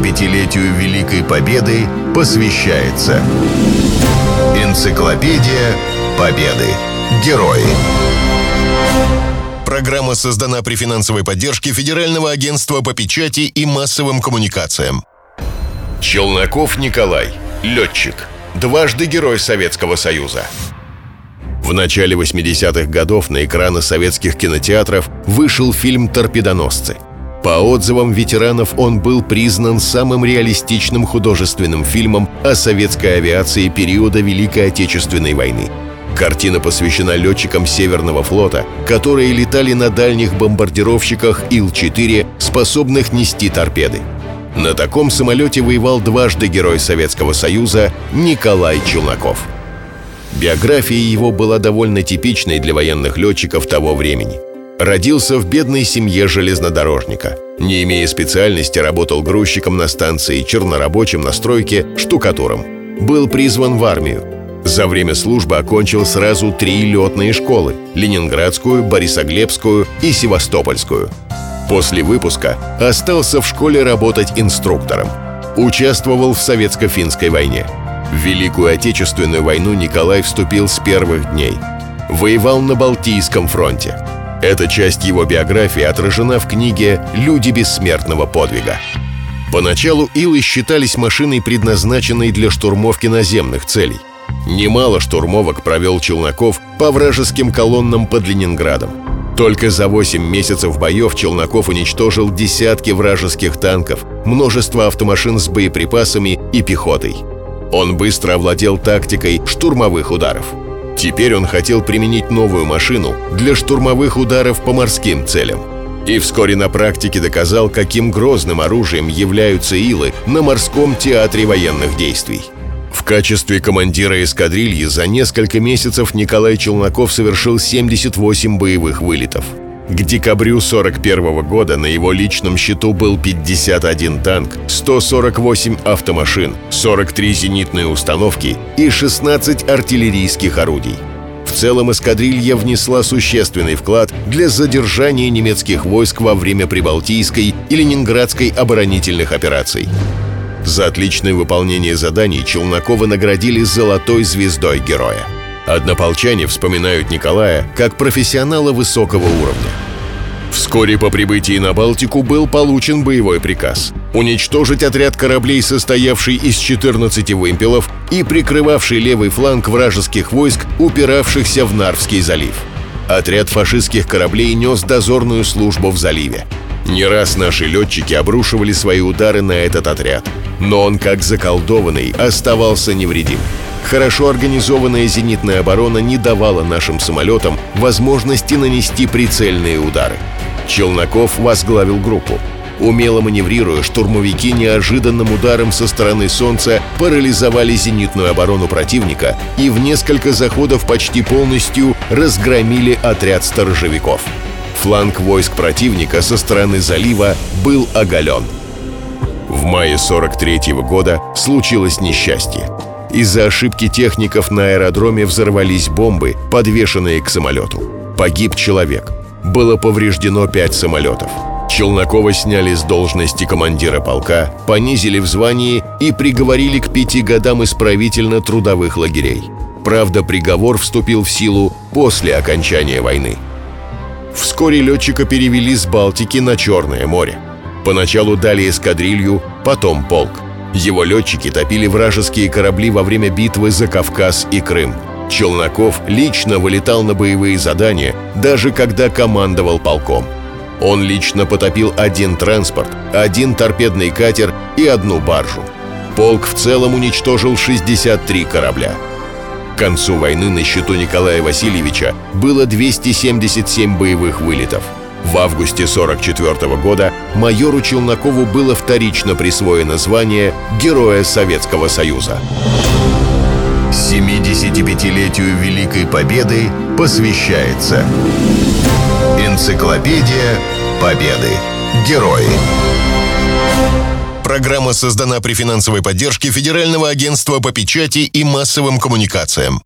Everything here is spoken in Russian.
75-летию Великой Победы посвящается Энциклопедия Победы. Герои. Программа создана при финансовой поддержке Федерального агентства по печати и массовым коммуникациям. Челноков Николай. Летчик. Дважды Герой Советского Союза. В начале 80-х годов на экраны советских кинотеатров вышел фильм «Торпедоносцы». По отзывам ветеранов он был признан самым реалистичным художественным фильмом о советской авиации периода Великой Отечественной войны. Картина посвящена летчикам Северного флота, которые летали на дальних бомбардировщиках Ил-4, способных нести торпеды. На таком самолете воевал дважды Герой Советского Союза Николай Челноков. Биография его была довольно типичной для военных летчиков того времени – Родился в бедной семье железнодорожника. Не имея специальности, работал грузчиком на станции, чернорабочим на стройке, штукатуром. Был призван в армию. За время службы окончил сразу три летные школы – Ленинградскую, Борисоглебскую и Севастопольскую. После выпуска остался в школе работать инструктором. Участвовал в Советско-финской войне. В Великую Отечественную войну Николай вступил с первых дней. Воевал на Балтийском фронте – эта часть его биографии отражена в книге «Люди бессмертного подвига». Поначалу Илы считались машиной, предназначенной для штурмовки наземных целей. Немало штурмовок провел Челноков по вражеским колоннам под Ленинградом. Только за 8 месяцев боев Челноков уничтожил десятки вражеских танков, множество автомашин с боеприпасами и пехотой. Он быстро овладел тактикой штурмовых ударов – Теперь он хотел применить новую машину для штурмовых ударов по морским целям. И вскоре на практике доказал, каким грозным оружием являются илы на морском театре военных действий. В качестве командира эскадрильи за несколько месяцев Николай Челноков совершил 78 боевых вылетов – к декабрю 41 года на его личном счету был 51 танк, 148 автомашин, 43 зенитные установки и 16 артиллерийских орудий. В целом эскадрилья внесла существенный вклад для задержания немецких войск во время Прибалтийской и Ленинградской оборонительных операций. За отличное выполнение заданий Челнокова наградили золотой звездой героя. Однополчане вспоминают Николая как профессионала высокого уровня. Вскоре по прибытии на Балтику был получен боевой приказ уничтожить отряд кораблей, состоявший из 14 вымпелов и прикрывавший левый фланг вражеских войск, упиравшихся в Нарвский залив. Отряд фашистских кораблей нес дозорную службу в заливе. Не раз наши летчики обрушивали свои удары на этот отряд, но он, как заколдованный, оставался невредим. Хорошо организованная зенитная оборона не давала нашим самолетам возможности нанести прицельные удары. Челноков возглавил группу. Умело маневрируя, штурмовики неожиданным ударом со стороны Солнца парализовали зенитную оборону противника и в несколько заходов почти полностью разгромили отряд сторожевиков. Фланг войск противника со стороны залива был оголен. В мае 43 -го года случилось несчастье. Из-за ошибки техников на аэродроме взорвались бомбы, подвешенные к самолету. Погиб человек. Было повреждено пять самолетов. Челнокова сняли с должности командира полка, понизили в звании и приговорили к пяти годам исправительно-трудовых лагерей. Правда, приговор вступил в силу после окончания войны. Вскоре летчика перевели с Балтики на Черное море. Поначалу дали эскадрилью, потом полк – его летчики топили вражеские корабли во время битвы за Кавказ и Крым. Челноков лично вылетал на боевые задания, даже когда командовал полком. Он лично потопил один транспорт, один торпедный катер и одну баржу. Полк в целом уничтожил 63 корабля. К концу войны на счету Николая Васильевича было 277 боевых вылетов – в августе 1944 года майору Челнокову было вторично присвоено звание Героя Советского Союза. 75-летию Великой Победы посвящается Энциклопедия Победы. Герои. Программа создана при финансовой поддержке Федерального агентства по печати и массовым коммуникациям.